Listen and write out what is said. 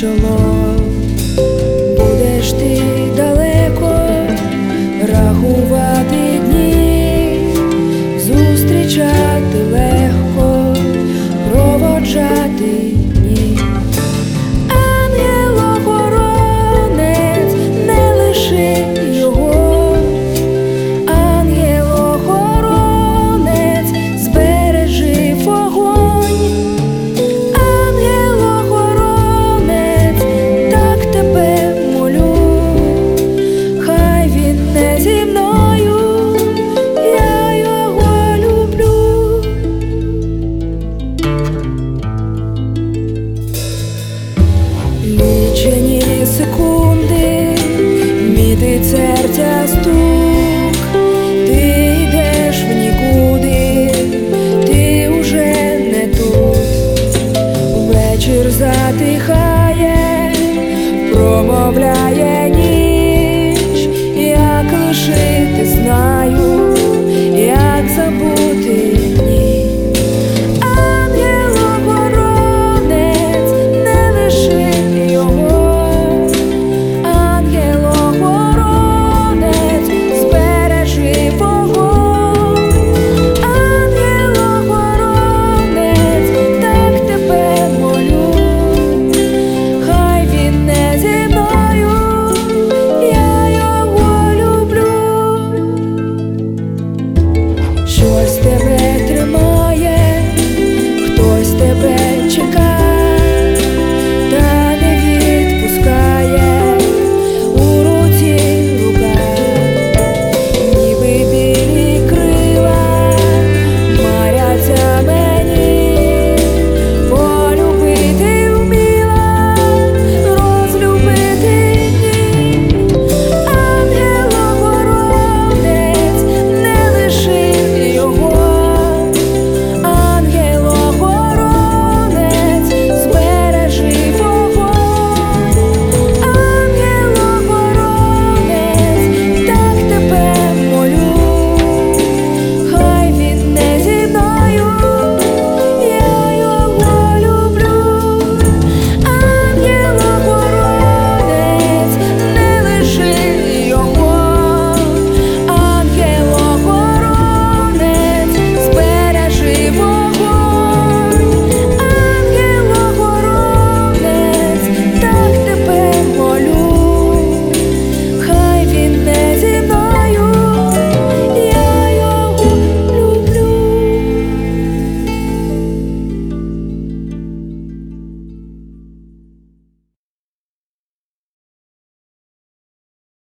чоло, будеш ти далеко рахувати дні, зустрічай. Мітить серця стук,